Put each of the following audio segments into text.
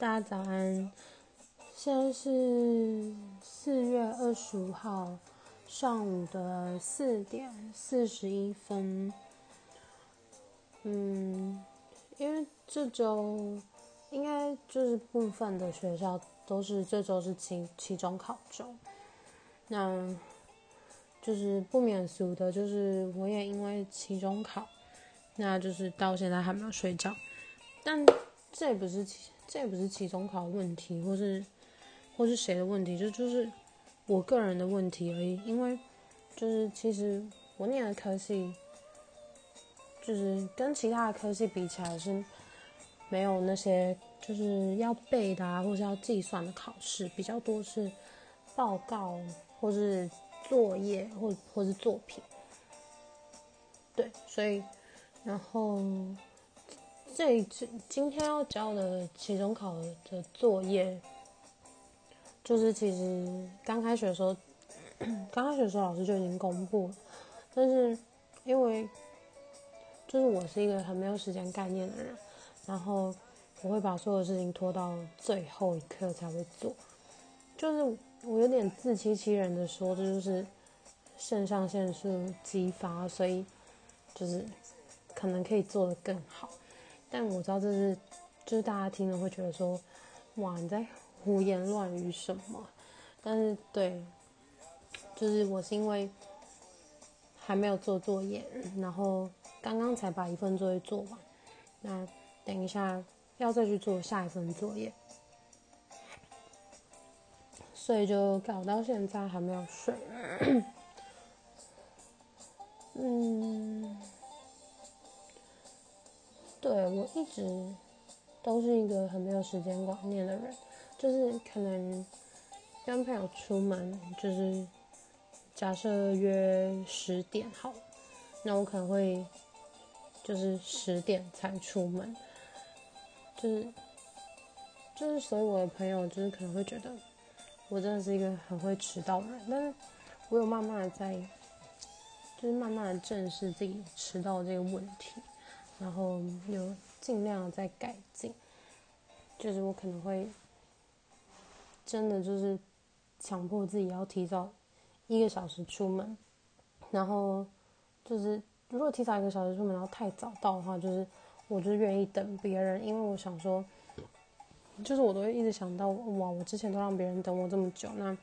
大家早安，现在是四月二十五号上午的四点四十一分。嗯，因为这周应该就是部分的学校都是这周是期期中考周，那就是不免俗的，就是我也因为期中考，那就是到现在还没有睡觉，但这也不是期。这也不是期中考问题，或是或是谁的问题，就就是我个人的问题而已。因为就是其实我念的科系，就是跟其他的科系比起来是没有那些就是要背的啊，或是要计算的考试比较多，是报告或是作业或或是作品。对，所以然后。这次今天要交的期中考的作业，就是其实刚开学的时候，刚开学的时候老师就已经公布了，但是因为就是我是一个很没有时间概念的人，然后我会把所有事情拖到最后一刻才会做，就是我有点自欺欺人的说这就是肾上腺素激发，所以就是可能可以做得更好。但我知道这是，就是大家听了会觉得说，哇，你在胡言乱语什么？但是对，就是我是因为还没有做作业，然后刚刚才把一份作业做完，那等一下要再去做下一份作业，所以就搞到现在还没有睡。对我一直都是一个很没有时间观念的人，就是可能跟朋友出门，就是假设约十点好，那我可能会就是十点才出门，就是就是所以我的朋友就是可能会觉得我真的是一个很会迟到的人，但是我有慢慢的在就是慢慢的正视自己迟到这个问题。然后有尽量在改进，就是我可能会真的就是强迫自己要提早一个小时出门，然后就是如果提早一个小时出门，然后太早到的话，就是我就愿意等别人，因为我想说，就是我都会一直想到哇，我之前都让别人等我这么久，那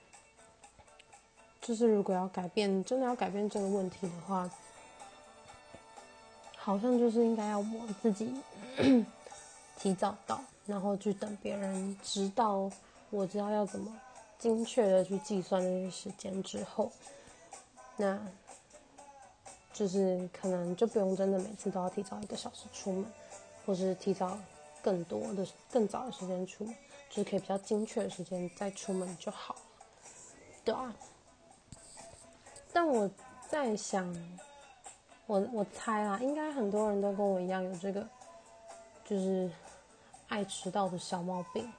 就是如果要改变，真的要改变这个问题的话。好像就是应该要我自己 提早到，然后去等别人，直到我知道要怎么精确的去计算那些时间之后，那就是可能就不用真的每次都要提早一个小时出门，或是提早更多的更早的时间出门，就是可以比较精确的时间再出门就好了，对啊。但我在想。我我猜啦，应该很多人都跟我一样有这个，就是爱迟到的小毛病，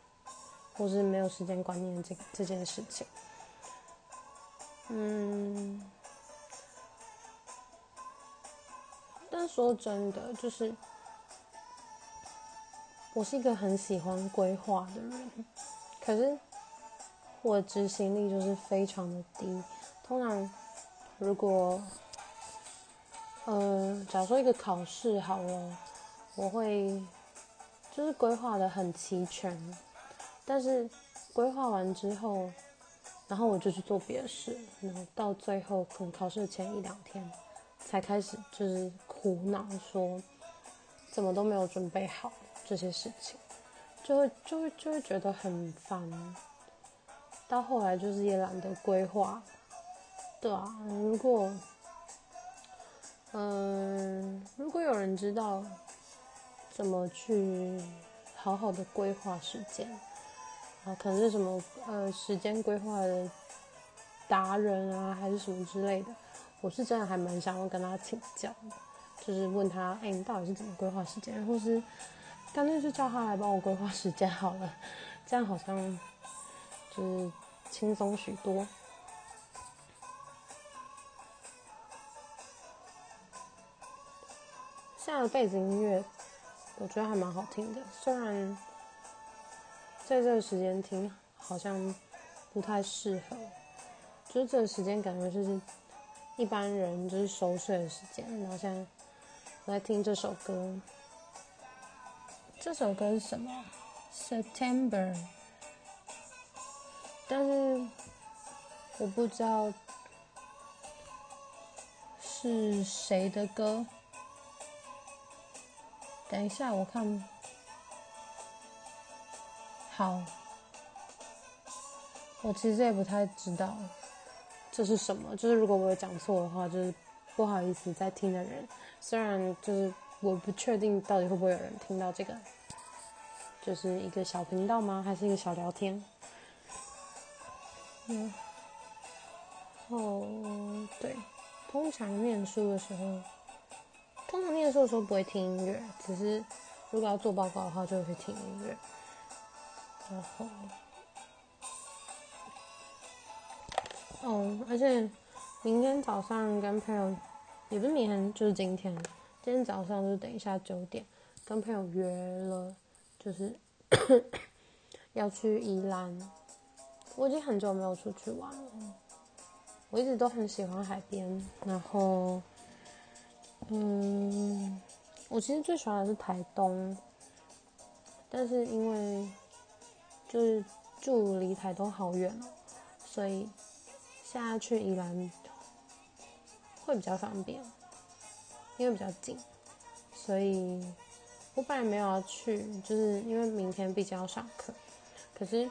或是没有时间观念这这件事情。嗯，但说真的，就是我是一个很喜欢规划的人，可是我执行力就是非常的低。通常如果呃，假如说一个考试好了，我会就是规划的很齐全，但是规划完之后，然后我就去做别的事，然后到最后可能考试前一两天才开始就是苦恼说怎么都没有准备好这些事情，就会就会就会觉得很烦，到后来就是也懒得规划，对啊，如果。嗯，如果有人知道怎么去好好的规划时间，啊，可能是什么呃时间规划的达人啊，还是什么之类的，我是真的还蛮想要跟他请教的，就是问他，哎，你到底是怎么规划时间，或是干脆就叫他来帮我规划时间好了，这样好像就是轻松许多。背景音乐，我觉得还蛮好听的。虽然在这个时间听好像不太适合，就是这个时间感觉就是一般人就是熟睡的时间。然后现在我在听这首歌，这首歌是什么？September，但是我不知道是谁的歌。等一下，我看。好，我其实也不太知道这是什么。就是如果我有讲错的话，就是不好意思在听的人。虽然就是我不确定到底会不会有人听到这个，就是一个小频道吗？还是一个小聊天？嗯，哦，对，通常念书的时候，通常念书的时候不会听音乐，只是如果要做报告的话，就会听音乐。然后，哦，而且明天早上跟朋友，也不是明天，就是今天，今天早上就等一下九点，跟朋友约了，就是 要去宜兰。我已经很久没有出去玩了，我一直都很喜欢海边。然后，嗯，我其实最喜欢的是台东，但是因为。就是住离台东好远哦，所以现在去宜兰会比较方便，因为比较近。所以我本来没有要去，就是因为明天毕竟要上课。可是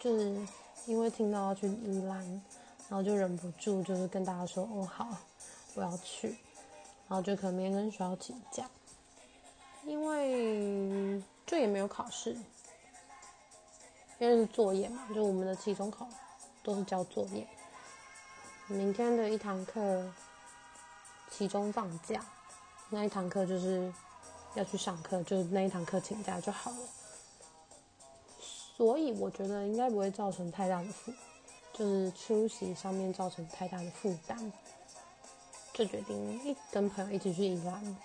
就是因为听到要去宜兰，然后就忍不住就是跟大家说：“哦，好，我要去。”然后就可能明天跟学校请假，因为就也没有考试。因为是作业嘛，就我们的期中考都是交作业。明天的一堂课，期中放假，那一堂课就是要去上课，就那一堂课请假就好了。所以我觉得应该不会造成太大的负，就是出席上面造成太大的负担，就决定一跟朋友一起去宜兰。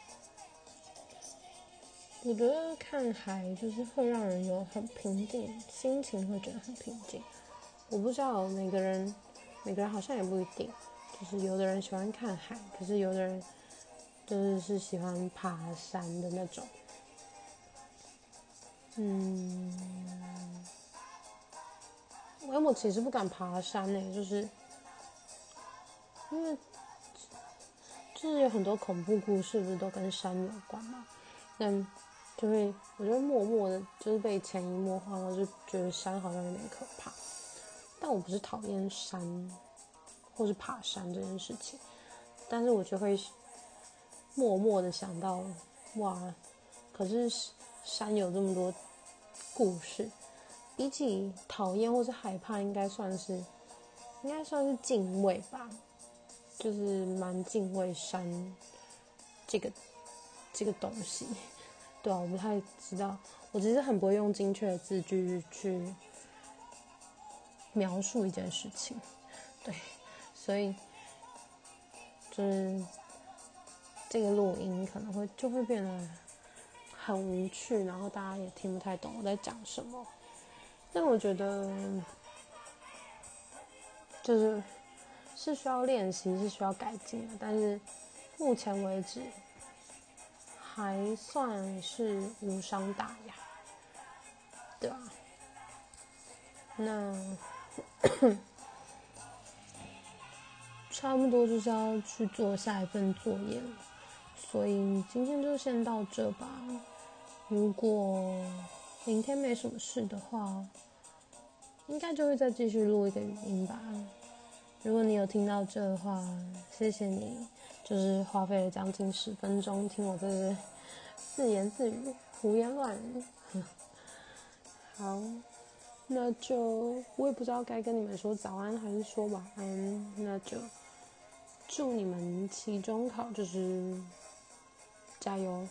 我觉得看海就是会让人有很平静，心情会觉得很平静。我不知道每个人，每个人好像也不一定，就是有的人喜欢看海，可是有的人就是是喜欢爬山的那种。嗯，我我其实不敢爬山呢，就是因为就是有很多恐怖故事，不是都跟山有关吗？但就会，我觉得默默的，就是被潜移默化，然后就觉得山好像有点可怕。但我不是讨厌山，或是爬山这件事情，但是我就会默默的想到，哇，可是山有这么多故事，比起讨厌或是害怕，应该算是，应该算是敬畏吧，就是蛮敬畏山这个这个东西。对啊，我不太知道，我其实很不会用精确的字句去描述一件事情，对，所以就是这个录音可能会就会变得很无趣，然后大家也听不太懂我在讲什么。但我觉得就是是需要练习，是需要改进的，但是目前为止。还算是无伤大雅，对吧？那差不多就是要去做下一份作业了，所以今天就先到这吧。如果明天没什么事的话，应该就会再继续录一个语音吧。如果你有听到这的话，谢谢你。就是花费了将近十分钟听我在这自言自语、胡言乱语。好，那就我也不知道该跟你们说早安还是说晚安。那就祝你们期中考就是加油。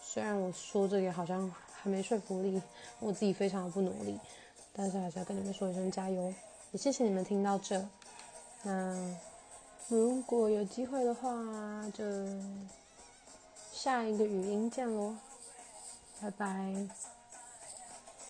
虽然我说这个好像还没说服力，我自己非常的不努力，但是还是要跟你们说一声加油。也谢谢你们听到这。那。如果有机会的话，就下一个语音见喽，拜拜。